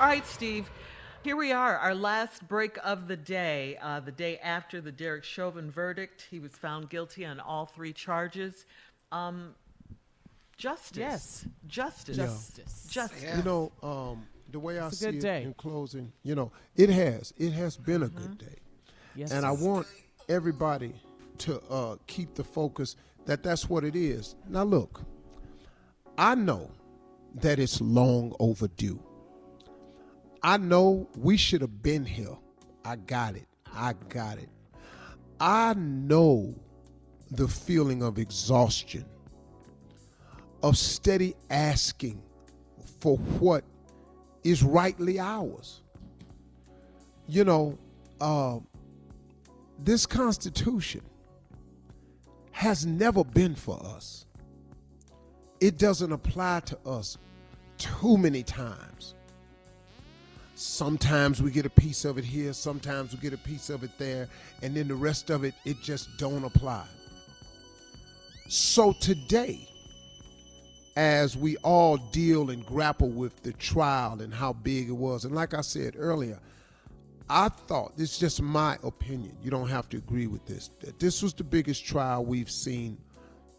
All right, Steve. Here we are, our last break of the day, uh, the day after the Derek Chauvin verdict. He was found guilty on all three charges. Um, justice. Yes. Justice. Justice. Justice. You know, um, the way I It's a see it day. in closing, you know, it has. It has been a good day. Yes. And I want everybody to uh, keep the focus that that's what it is. Now, look, I know that it's long overdue. I know we should have been here. I got it. I got it. I know the feeling of exhaustion, of steady asking for what is rightly ours. You know, uh, this Constitution has never been for us. It doesn't apply to us too many times. Sometimes we get a piece of it here, sometimes we get a piece of it there, and then the rest of it, it just don't apply. So today, as we all deal and grapple with the trial and how big it was, and like I said earlier, I thought this is just my opinion. You don't have to agree with this. That this was the biggest trial we've seen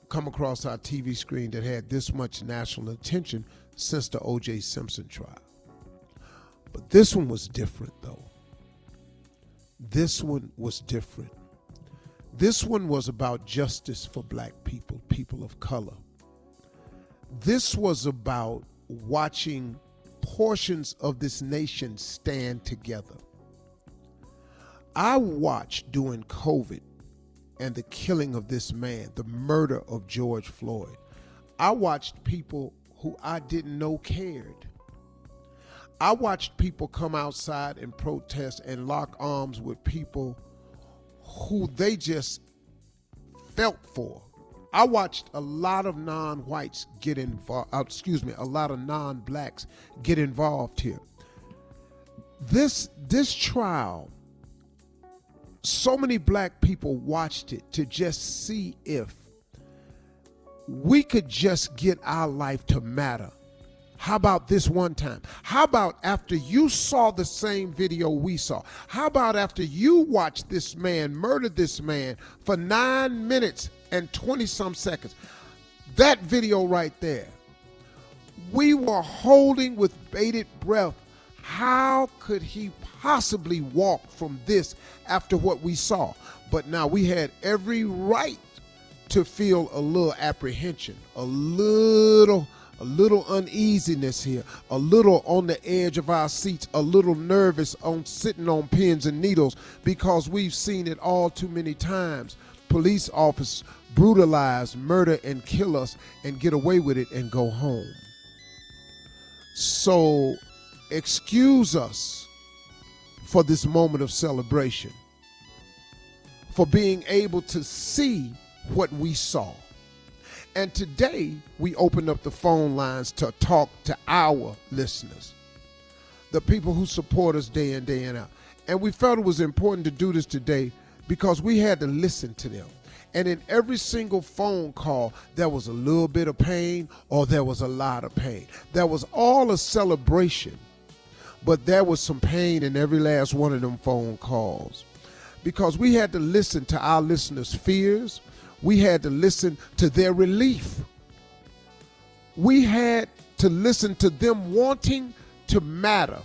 come across our TV screen that had this much national attention since the O.J. Simpson trial. But this one was different, though. This one was different. This one was about justice for black people, people of color. This was about watching portions of this nation stand together. I watched during COVID and the killing of this man, the murder of George Floyd. I watched people who I didn't know cared. I watched people come outside and protest and lock arms with people who they just felt for. I watched a lot of non-whites get involved. Uh, excuse me, a lot of non-blacks get involved here. This this trial, so many black people watched it to just see if we could just get our life to matter. How about this one time? How about after you saw the same video we saw? How about after you watched this man murder this man for nine minutes and 20 some seconds? That video right there. We were holding with bated breath. How could he possibly walk from this after what we saw? But now we had every right to feel a little apprehension, a little a little uneasiness here, a little on the edge of our seats, a little nervous on sitting on pins and needles because we've seen it all too many times. Police officers brutalize, murder, and kill us and get away with it and go home. So, excuse us for this moment of celebration, for being able to see what we saw. And today, we opened up the phone lines to talk to our listeners, the people who support us day in, day in out. And we felt it was important to do this today because we had to listen to them. And in every single phone call, there was a little bit of pain or there was a lot of pain. There was all a celebration, but there was some pain in every last one of them phone calls because we had to listen to our listeners' fears. We had to listen to their relief. We had to listen to them wanting to matter.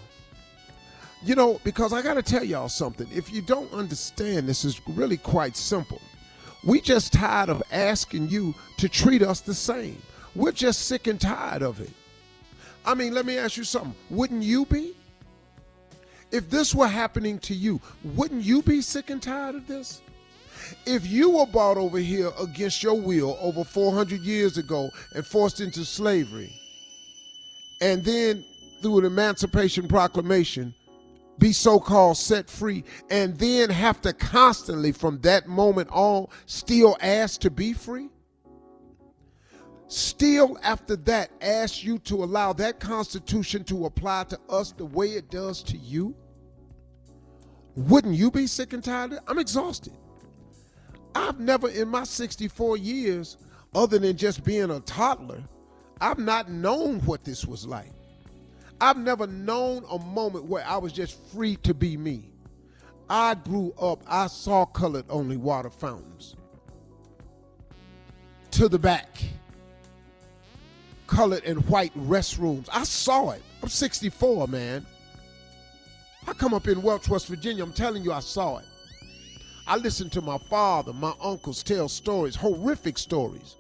You know, because I got to tell y'all something. If you don't understand, this is really quite simple. We just tired of asking you to treat us the same. We're just sick and tired of it. I mean, let me ask you something. Wouldn't you be? If this were happening to you, wouldn't you be sick and tired of this? If you were brought over here against your will over 400 years ago and forced into slavery, and then through an Emancipation Proclamation, be so called set free, and then have to constantly from that moment on still ask to be free? Still, after that, ask you to allow that Constitution to apply to us the way it does to you? Wouldn't you be sick and tired? I'm exhausted. I've never, in my 64 years, other than just being a toddler, I've not known what this was like. I've never known a moment where I was just free to be me. I grew up, I saw colored only water fountains. To the back, colored and white restrooms. I saw it. I'm 64, man. I come up in Welch, West Virginia. I'm telling you, I saw it. I listened to my father, my uncles tell stories, horrific stories.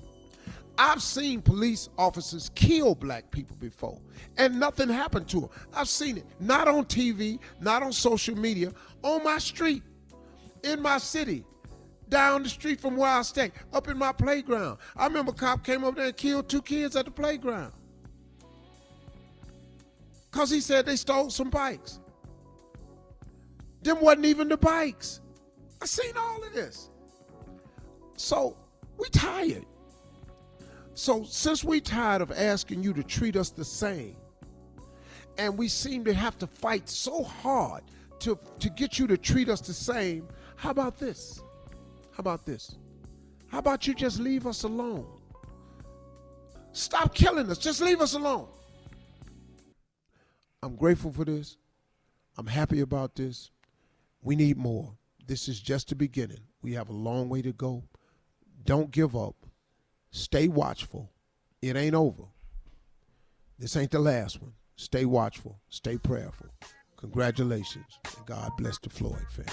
I've seen police officers kill black people before, and nothing happened to them. I've seen it, not on TV, not on social media, on my street, in my city, down the street from where I stay, up in my playground. I remember a cop came up there and killed two kids at the playground. Because he said they stole some bikes. Them wasn't even the bikes. I seen all of this. So we tired. So since we tired of asking you to treat us the same, and we seem to have to fight so hard to, to get you to treat us the same, how about this? How about this? How about you just leave us alone? Stop killing us. Just leave us alone. I'm grateful for this. I'm happy about this. We need more. This is just the beginning. We have a long way to go. Don't give up. Stay watchful. It ain't over. This ain't the last one. Stay watchful. Stay prayerful. Congratulations. And God bless the Floyd family.